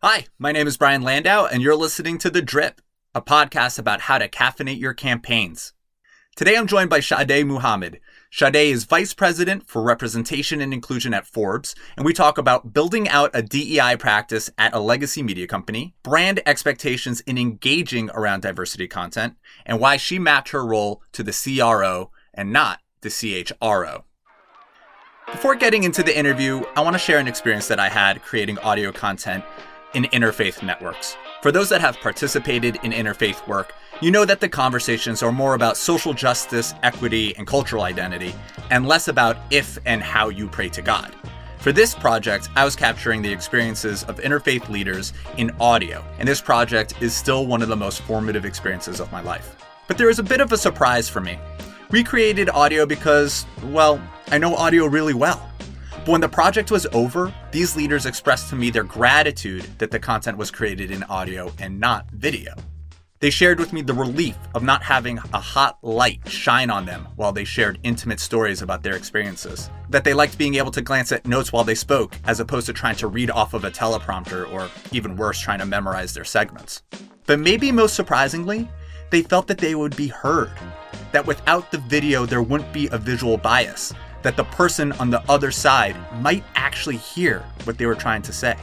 Hi, my name is Brian Landau, and you're listening to The Drip, a podcast about how to caffeinate your campaigns. Today I'm joined by Sade Muhammad. Sade is Vice President for Representation and Inclusion at Forbes, and we talk about building out a DEI practice at a legacy media company, brand expectations in engaging around diversity content, and why she mapped her role to the CRO and not the CHRO. Before getting into the interview, I want to share an experience that I had creating audio content in interfaith networks. For those that have participated in interfaith work, you know that the conversations are more about social justice, equity, and cultural identity, and less about if and how you pray to God. For this project, I was capturing the experiences of interfaith leaders in audio, and this project is still one of the most formative experiences of my life. But there is a bit of a surprise for me. We created audio because, well, I know audio really well. But when the project was over, these leaders expressed to me their gratitude that the content was created in audio and not video. They shared with me the relief of not having a hot light shine on them while they shared intimate stories about their experiences. That they liked being able to glance at notes while they spoke, as opposed to trying to read off of a teleprompter or, even worse, trying to memorize their segments. But maybe most surprisingly, they felt that they would be heard. That without the video, there wouldn't be a visual bias, that the person on the other side might actually hear what they were trying to say.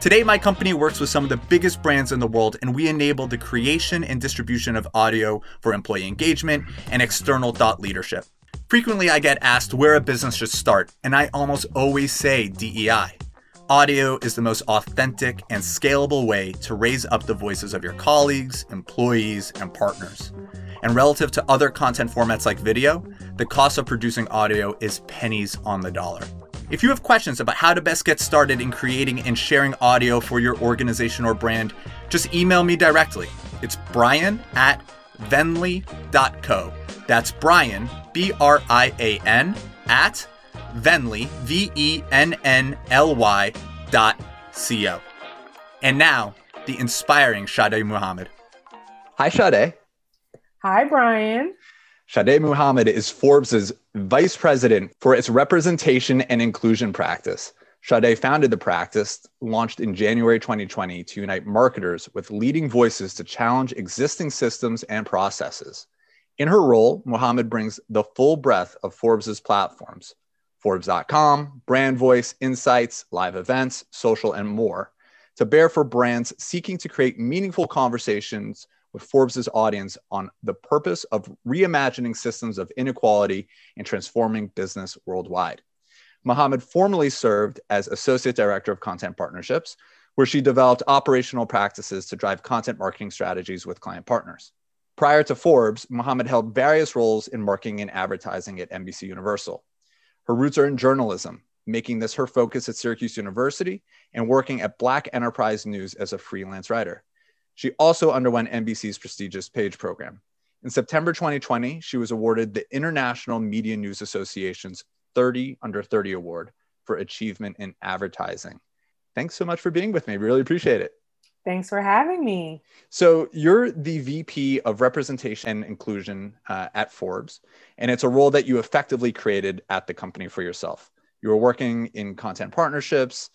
Today, my company works with some of the biggest brands in the world, and we enable the creation and distribution of audio for employee engagement and external thought leadership. Frequently, I get asked where a business should start, and I almost always say DEI. Audio is the most authentic and scalable way to raise up the voices of your colleagues, employees, and partners. And relative to other content formats like video, the cost of producing audio is pennies on the dollar. If you have questions about how to best get started in creating and sharing audio for your organization or brand, just email me directly. It's brian at vennly.co. That's Brian, B R I A N, at Vennly, V E N N L Y dot C O. And now, the inspiring Sade Muhammad. Hi, Sade. Hi, Brian. Sade Muhammad is Forbes' vice president for its representation and inclusion practice. Sade founded the practice, launched in January 2020 to unite marketers with leading voices to challenge existing systems and processes. In her role, Muhammad brings the full breadth of Forbes' platforms Forbes.com, Brand Voice, Insights, live events, social, and more to bear for brands seeking to create meaningful conversations with Forbes' audience on the purpose of reimagining systems of inequality and transforming business worldwide. Muhammad formerly served as Associate Director of Content Partnerships, where she developed operational practices to drive content marketing strategies with client partners. Prior to Forbes, Muhammad held various roles in marketing and advertising at NBC Universal. Her roots are in journalism, making this her focus at Syracuse University and working at Black Enterprise News as a freelance writer. She also underwent NBC's prestigious Page program. In September 2020, she was awarded the International Media News Association's 30 Under 30 Award for Achievement in Advertising. Thanks so much for being with me. Really appreciate it. Thanks for having me. So, you're the VP of Representation and Inclusion uh, at Forbes, and it's a role that you effectively created at the company for yourself. You were working in content partnerships,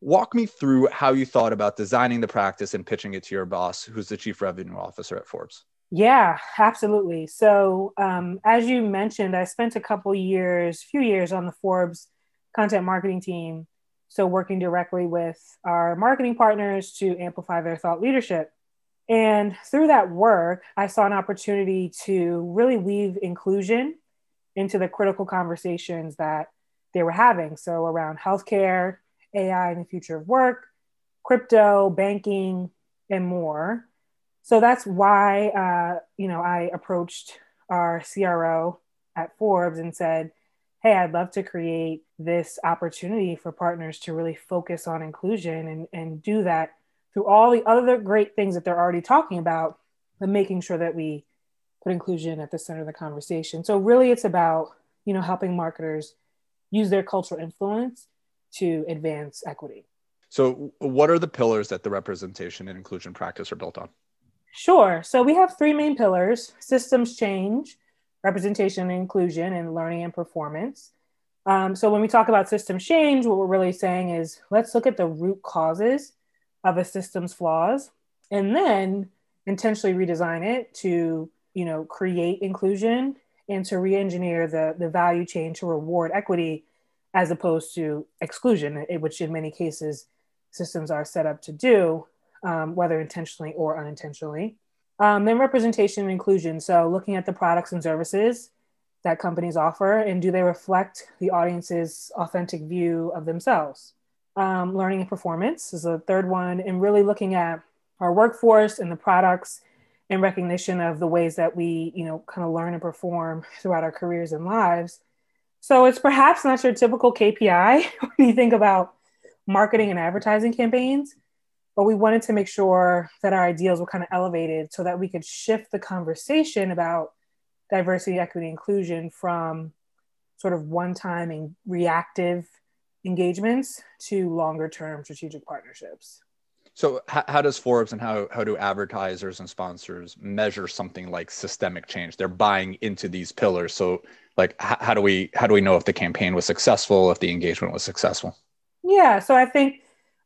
walk me through how you thought about designing the practice and pitching it to your boss, who's the chief revenue officer at Forbes. Yeah, absolutely. So, um, as you mentioned, I spent a couple years, few years on the Forbes content marketing team. So, working directly with our marketing partners to amplify their thought leadership. And through that work, I saw an opportunity to really weave inclusion into the critical conversations that they were having. So, around healthcare, AI and the future of work, crypto, banking, and more. So that's why, uh, you know, I approached our CRO at Forbes and said, hey, I'd love to create this opportunity for partners to really focus on inclusion and, and do that through all the other great things that they're already talking about, but making sure that we put inclusion at the center of the conversation. So really it's about, you know, helping marketers use their cultural influence to advance equity. So, what are the pillars that the representation and inclusion practice are built on? Sure. So, we have three main pillars systems change, representation and inclusion, and learning and performance. Um, so, when we talk about system change, what we're really saying is let's look at the root causes of a system's flaws and then intentionally redesign it to you know create inclusion and to re-engineer the the value chain to reward equity as opposed to exclusion which in many cases systems are set up to do um, whether intentionally or unintentionally um, then representation and inclusion. So looking at the products and services that companies offer and do they reflect the audience's authentic view of themselves? Um, learning and performance is the third one and really looking at our workforce and the products and recognition of the ways that we you know kind of learn and perform throughout our careers and lives. So it's perhaps not your typical kpi when you think about marketing and advertising campaigns but we wanted to make sure that our ideals were kind of elevated so that we could shift the conversation about diversity equity inclusion from sort of one-time and reactive engagements to longer term strategic partnerships so how, how, does Forbes and how, how do advertisers and sponsors measure something like systemic change? They're buying into these pillars. So like how, how do we how do we know if the campaign was successful, if the engagement was successful? Yeah. So I think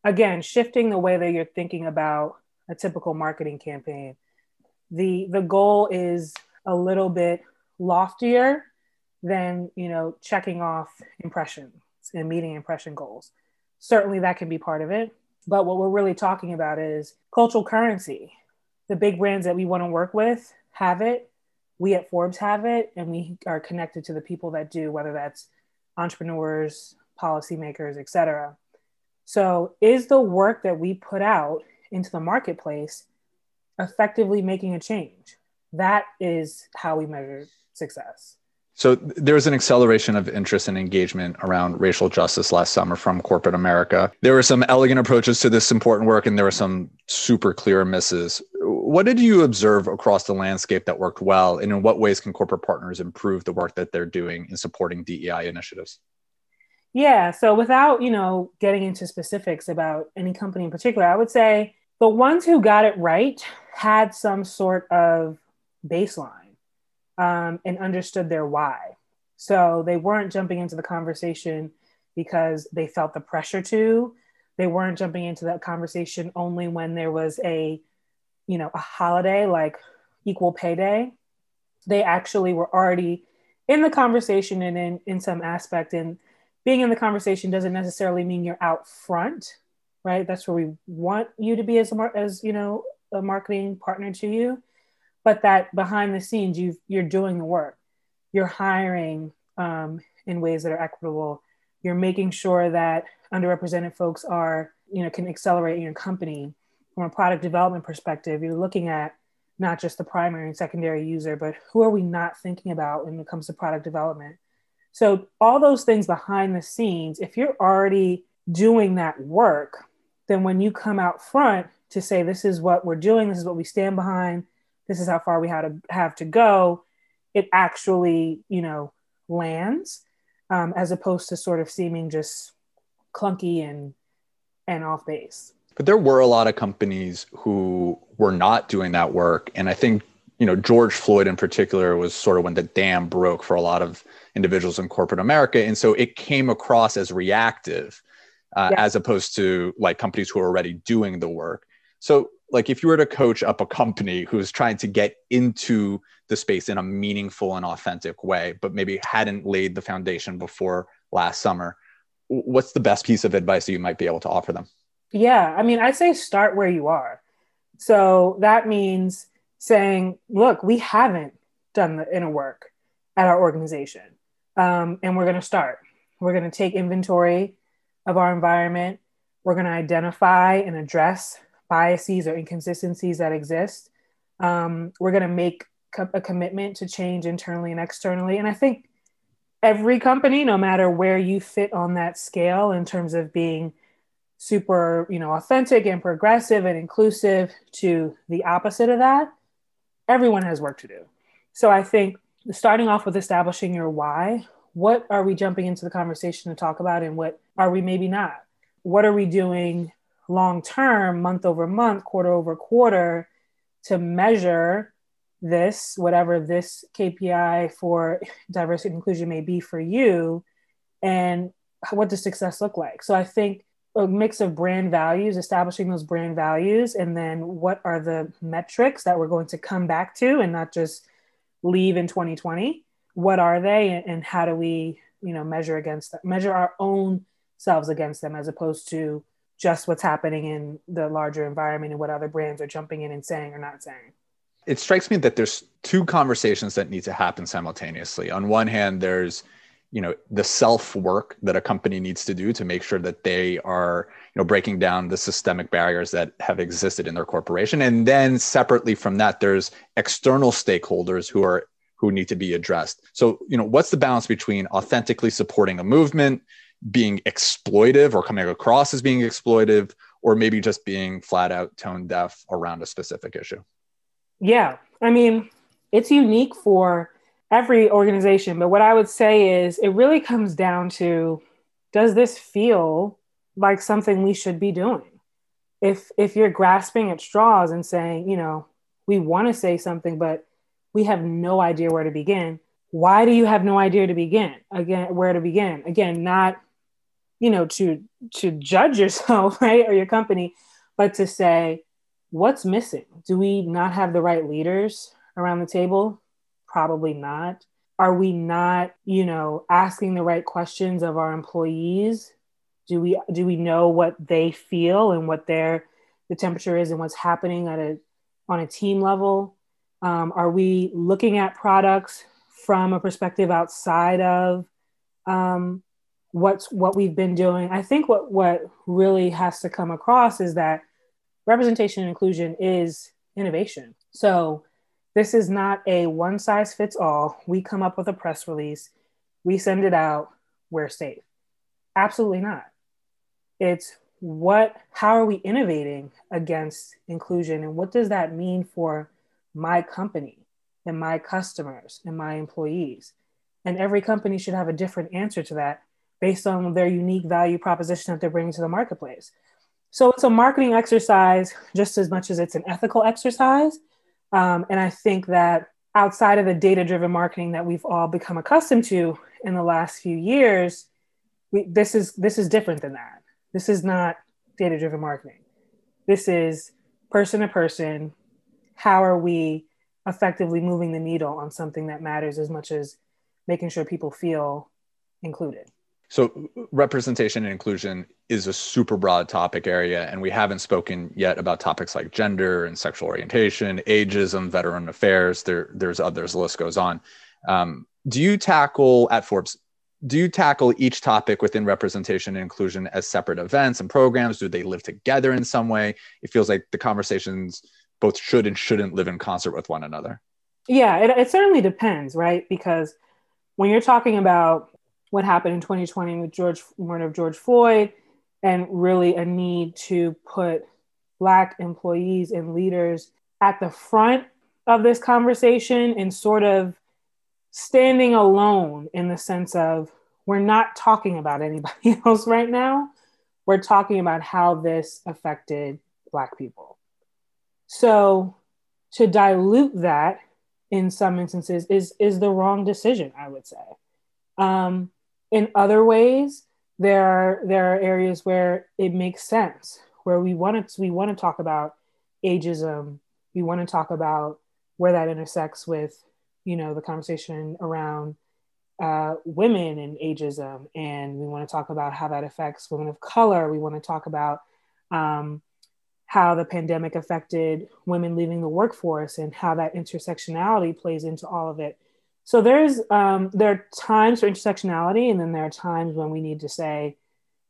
again, shifting the way that you're thinking about a typical marketing campaign, the the goal is a little bit loftier than you know checking off impressions and meeting impression goals. Certainly that can be part of it but what we're really talking about is cultural currency. The big brands that we want to work with have it. We at Forbes have it, and we are connected to the people that do, whether that's entrepreneurs, policymakers, et cetera. So, is the work that we put out into the marketplace effectively making a change? That is how we measure success. So there was an acceleration of interest and engagement around racial justice last summer from corporate America. There were some elegant approaches to this important work, and there were some super clear misses. What did you observe across the landscape that worked well, and in what ways can corporate partners improve the work that they're doing in supporting DEI initiatives? Yeah, so without you know getting into specifics about any company in particular, I would say the ones who got it right had some sort of baseline um, and understood their why. So they weren't jumping into the conversation because they felt the pressure to. They weren't jumping into that conversation only when there was a, you know, a holiday like equal pay day. They actually were already in the conversation and in, in some aspect. And being in the conversation doesn't necessarily mean you're out front, right? That's where we want you to be as a, as you know a marketing partner to you. But that behind the scenes you you're doing the work. You're hiring um, in ways that are equitable. You're making sure that underrepresented folks are you know can accelerate your company. From a product development perspective you're looking at not just the primary and secondary user but who are we not thinking about when it comes to product development so all those things behind the scenes if you're already doing that work then when you come out front to say this is what we're doing this is what we stand behind this is how far we had to have to go it actually you know lands um, as opposed to sort of seeming just clunky and and off base. But there were a lot of companies who were not doing that work and i think you know george floyd in particular was sort of when the dam broke for a lot of individuals in corporate america. And so it came across as reactive uh, yeah. as opposed to like companies who are already doing the work. So like if you were to coach up a company who's trying to get into the space in a meaningful and authentic way but maybe hadn't laid the foundation before last summer what's the best piece of advice that you might be able to offer them? Yeah i mean i say start where you are. So that means saying look we haven't done the inner work at our organization um, and we're going to start we're going to take inventory of our environment we're going to identify and address biases or inconsistencies that exist. Um, we're going to make co- a commitment to change internally and externally. And I think every company, no matter where you fit on that scale in terms of being super, you know, authentic and progressive and inclusive to the opposite of that, everyone has work to do. So I think starting off with establishing your why, what are we jumping into the conversation to talk about and what are we maybe not? What are we doing long term, month over month, quarter over quarter, to measure this, whatever this KPI for diversity and inclusion may be for you, and what does success look like? So I think a mix of brand values, establishing those brand values, and then what are the metrics that we're going to come back to and not just leave in 2020? What are they, and how do we, you know, measure against them, measure our own selves against them, as opposed to just what's happening in the larger environment and what other brands are jumping in and saying or not saying. It strikes me that there's two conversations that need to happen simultaneously. On one hand, there's you know the self work that a company needs to do to make sure that they are you know breaking down the systemic barriers that have existed in their corporation. And then separately from that there's external stakeholders who are who need to be addressed. So you know what's the balance between authentically supporting a movement being exploitive or coming across as being exploitive or maybe just being flat out tone deaf around a specific issue? Yeah. I mean it's unique for every organization. But what I would say is it really comes down to does this feel like something we should be doing? If if you're grasping at straws and saying, you know, we want to say something, but we have no idea where to begin. Why do you have no idea to begin? Again, where to begin? Again, not you know to to judge yourself, right, or your company, but to say what's missing. Do we not have the right leaders around the table? Probably not. Are we not, you know, asking the right questions of our employees? Do we do we know what they feel and what their the temperature is and what's happening at a on a team level? Um, are we looking at products from a perspective outside of um, what's what we've been doing? I think what what really has to come across is that representation and inclusion is innovation. So this is not a one size fits all. We come up with a press release, we send it out, we're safe. Absolutely not. It's what, how are we innovating against inclusion? And what does that mean for my company and my customers and my employees? And every company should have a different answer to that based on their unique value proposition that they're bringing to the marketplace. So it's a marketing exercise just as much as it's an ethical exercise. Um, and I think that outside of the data driven marketing that we've all become accustomed to in the last few years, we, this is this is different than that. This is not data driven marketing. This is person to person. How are we effectively moving the needle on something that matters as much as making sure people feel included? So, representation and inclusion is a super broad topic area, and we haven't spoken yet about topics like gender and sexual orientation, ageism, veteran affairs. There, there's others. The list goes on. Um, do you tackle at Forbes? Do you tackle each topic within representation and inclusion as separate events and programs? Do they live together in some way? It feels like the conversations both should and shouldn't live in concert with one another. Yeah, it, it certainly depends, right? Because when you're talking about what happened in 2020 with George murder of George Floyd, and really a need to put Black employees and leaders at the front of this conversation and sort of standing alone in the sense of we're not talking about anybody else right now. We're talking about how this affected Black people. So to dilute that in some instances is is the wrong decision, I would say. Um, in other ways, there are there are areas where it makes sense, where we want to we want to talk about ageism. We want to talk about where that intersects with, you know, the conversation around uh, women and ageism, and we want to talk about how that affects women of color. We want to talk about um, how the pandemic affected women leaving the workforce and how that intersectionality plays into all of it. So there's um, there are times for intersectionality, and then there are times when we need to say,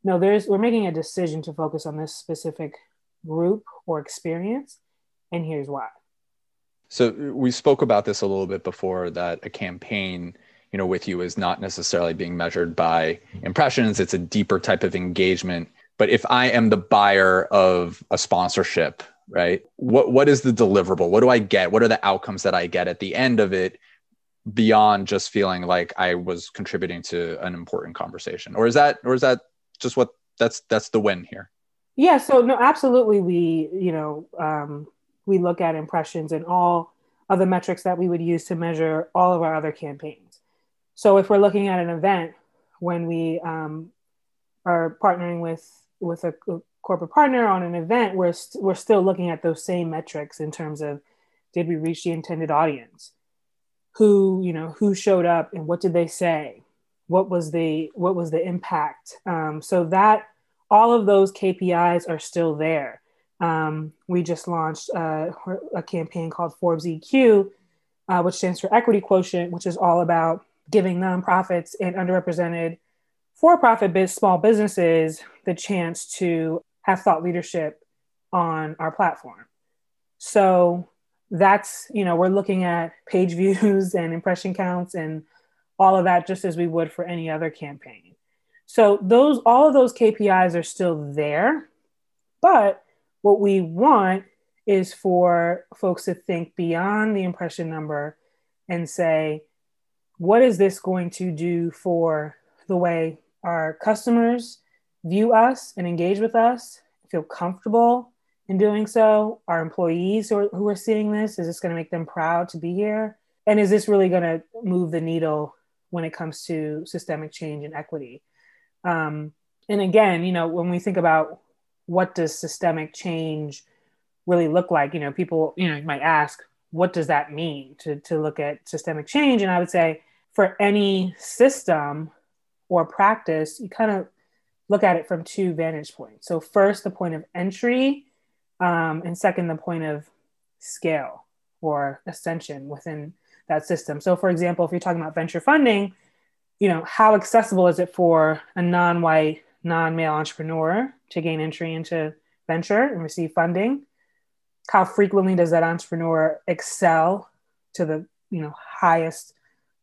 no, there's we're making a decision to focus on this specific group or experience, and here's why. So we spoke about this a little bit before that a campaign, you know, with you is not necessarily being measured by impressions. It's a deeper type of engagement. But if I am the buyer of a sponsorship, right? What what is the deliverable? What do I get? What are the outcomes that I get at the end of it? Beyond just feeling like I was contributing to an important conversation? Or is that or is that just what that's that's the win here? Yeah, so no, absolutely we, you know, um, we look at impressions and all of the metrics that we would use to measure all of our other campaigns. So if we're looking at an event when we um, are partnering with with a, corporate partner on an event, we're, we st- we're still looking at those same metrics in terms of did we reach the intended audience? Who, you know, who showed up and what did they say? What was the what was the impact? Um, so that all of those KPIs are still there. Um, we just launched a campaign called Forbes EQ, uh, which stands for Equity Quotient, which is all about giving nonprofits and underrepresented for-profit biz, small businesses the chance to have thought leadership on our platform. So that's, you know, we're looking at page views and impression counts and all of that just as we would for any other campaign. So those all of those KPIs are still there, but what we want is for folks to think beyond the impression number and say, what is this going to do for the way our customers view us and engage with us, feel comfortable in doing so? Our employees who are, who are seeing this, is this going to make them proud to be here? And is this really going to move the needle when it comes to systemic change and equity? Um, and again, you know, when we think about what does systemic change really look like, you know, people, you know, might ask, what does that mean to, to look at systemic change? And I would say for any system or practice, you kind of look at it from two vantage points. So, first, the point of entry, um, and second, the point of scale or ascension within that system. So, for example, if you're talking about venture funding, you know, how accessible is it for a non white, non male entrepreneur to gain entry into venture and receive funding? How frequently does that entrepreneur excel to the you know highest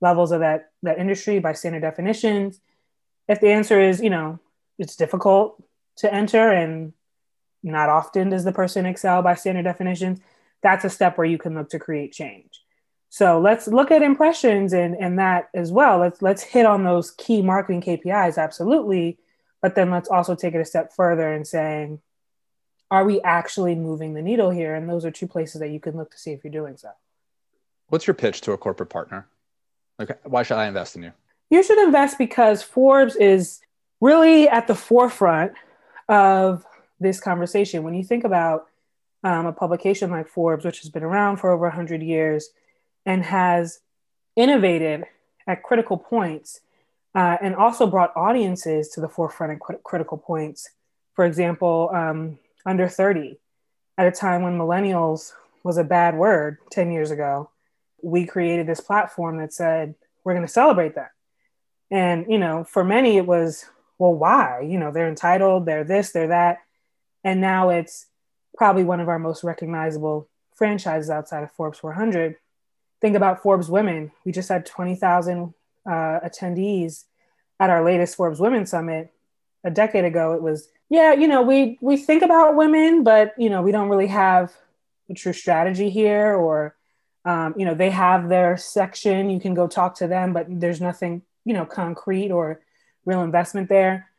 levels of that that industry by standard definitions? If the answer is you know it's difficult to enter and not often does the person excel by standard definitions, that's a step where you can look to create change. So let's look at impressions and, and that as well. Let's let's hit on those key marketing KPIs, absolutely. But then let's also take it a step further and saying, are we actually moving the needle here? And those are two places that you can look to see if you're doing so. What's your pitch to a corporate partner? Like, why should I invest in you? You should invest because Forbes is really at the forefront of this conversation. When you think about um, a publication like Forbes, which has been around for over 100 years and has innovated at critical points uh, and also brought audiences to the forefront at critical points. For example, um, under 30, at a time when millennials was a bad word 10 years ago, we created this platform that said, we're going to celebrate that. And, you know, for many, it was, well, why? You know, they're entitled, they're this, they're that. And now it's probably one of our most recognizable franchises outside of Forbes 400. Think about Forbes Women. We just had 20,000 uh, attendees at our latest Forbes Women Summit. A decade ago, it was, yeah, you know, we we think about women, but you know, we don't really have a true strategy here, or um, you know, they have their section. You can go talk to them, but there's nothing, you know, concrete or real investment there.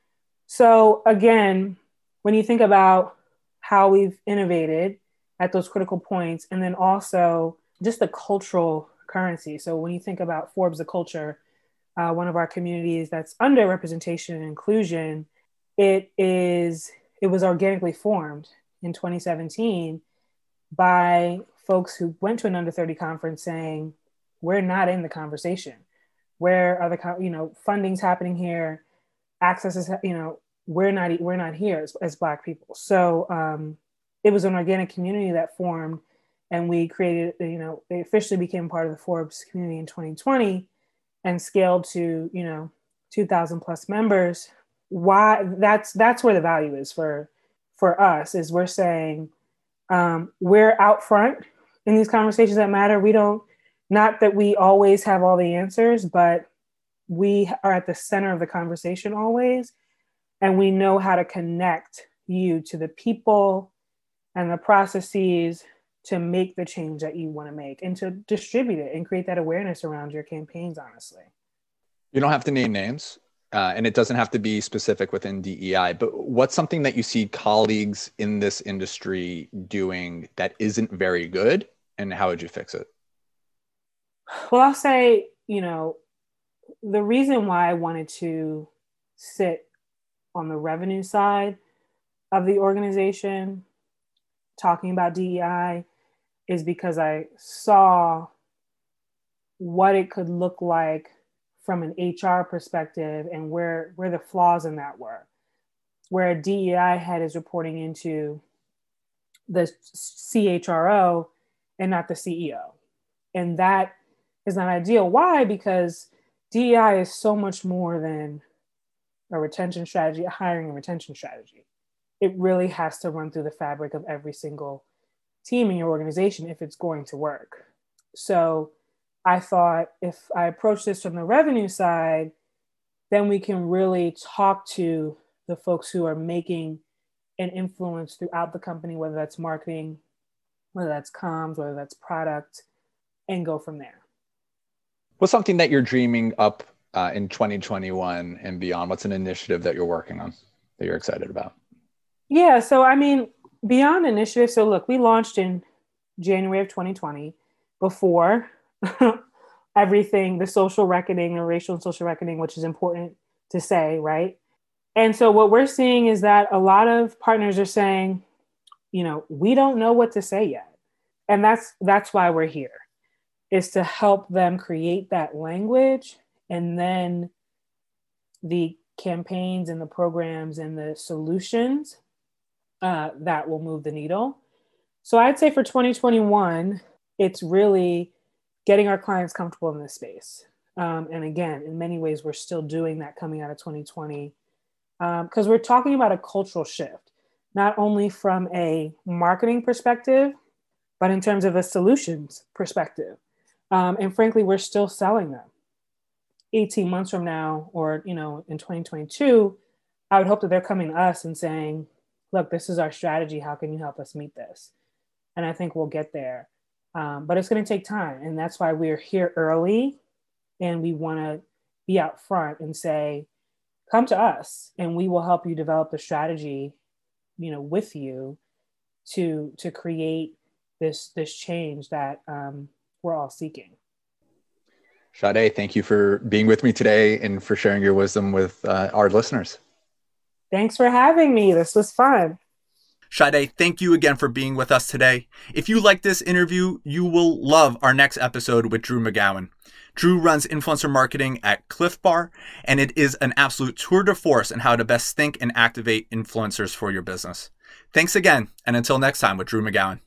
So again, when you think about how we've innovated at those critical points, and then also just the cultural currency. So when you think about Forbes, the culture, uh, one of our communities that's under representation and inclusion, it is it was organically formed in 2017 by folks who went to an under 30 conference saying, "We're not in the conversation. Where are the you know funding's happening here? Access is you know we're not we're not here as, as Black people." So um, it was an organic community that formed, and we created you know they officially became part of the Forbes community in 2020 and scaled to you know 2000 plus members. Why that's that's where the value is for for us is we're saying um, we're out front in these conversations that matter. We don't not that we always have all the answers but we are at the center of the conversation always and we know how to connect you to the people and the processes to make the change that you want to make and to distribute it and create that awareness around your campaigns, honestly. You don't have to name names. Uh, and it doesn't have to be specific within DEI, but what's something that you see colleagues in this industry doing that isn't very good, and how would you fix it? Well, I'll say, you know, the reason why I wanted to sit on the revenue side of the organization talking about DEI is because I saw what it could look like from an HR perspective and where where the flaws in that were. Where a DEI head is reporting into the CHRO and not the CEO. And that is not ideal. Why? Because DEI is so much more than a retention strategy, a hiring and retention strategy. It really has to run through the fabric of every single team in your organization if it's going to work. So I thought if I approach this from the revenue side, then we can really talk to the folks who are making an influence throughout the company, whether that's marketing, whether that's comms, whether that's product, and go from there. What's something that you're dreaming up uh, in 2021 and beyond? What's an initiative that you're working on that you're excited about? Yeah, so I mean, beyond initiative, so look, we launched in January of 2020 before everything, the social reckoning, the racial and social reckoning, which is important to say, right? And so what we're seeing is that a lot of partners are saying, you know, we don't know what to say yet. And that's that's why we're here is to help them create that language and then the campaigns and the programs and the solutions uh, that will move the needle. So I'd say for 2021, it's really getting our clients comfortable in this space. Um, and again, in many ways, we're still doing that coming out of 2020 because um, we're talking about a cultural shift, not only from a marketing perspective, but in terms of a solutions perspective. Um, and frankly, we're still selling them. 18 months from now, or you know, in 2022, I would hope that they're coming to us and saying, "Look, this is our strategy. How can you help us meet this?" And I think we'll get there, um, but it's going to take time, and that's why we're here early, and we want to be out front and say, "Come to us, and we will help you develop the strategy, you know, with you to to create this this change that um, we're all seeking." Sade, thank you for being with me today and for sharing your wisdom with uh, our listeners. Thanks for having me. This was fun. Sade, thank you again for being with us today. If you like this interview, you will love our next episode with Drew McGowan. Drew runs influencer marketing at Clif Bar, and it is an absolute tour de force in how to best think and activate influencers for your business. Thanks again, and until next time with Drew McGowan.